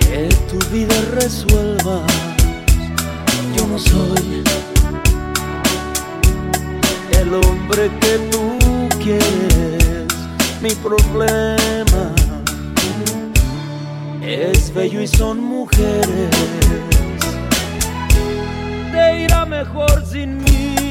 que tu vida resuelva. Yo no soy el hombre que tú quieres. Mi problema es bello y son mujeres. Te irá mejor sin mí.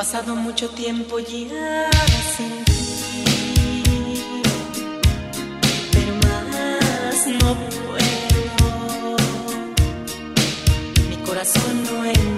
pasado mucho tiempo ya sin ti, pero más no puedo. Mi corazón no encuentra.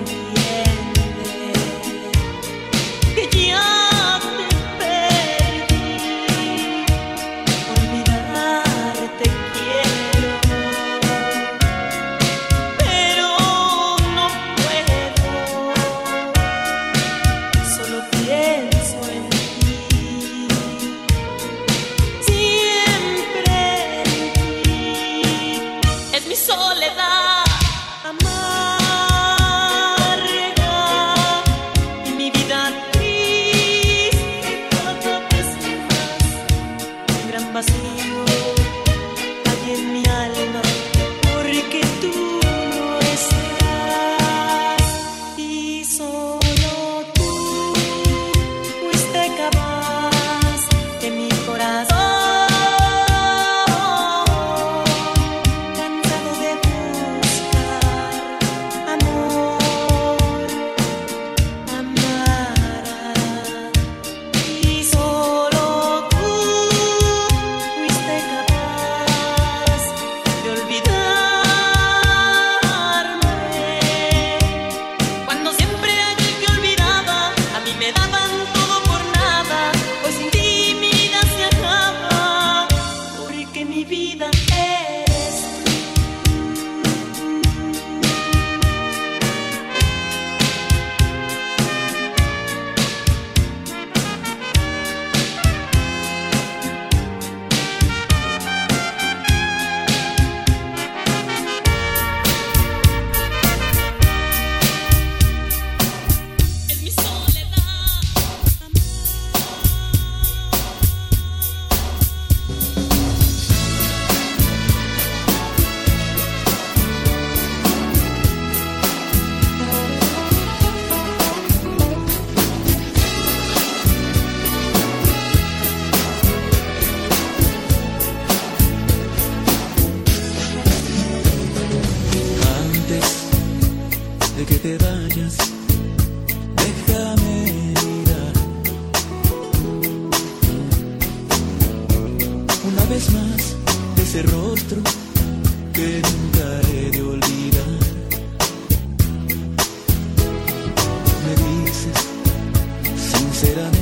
Sinceramente que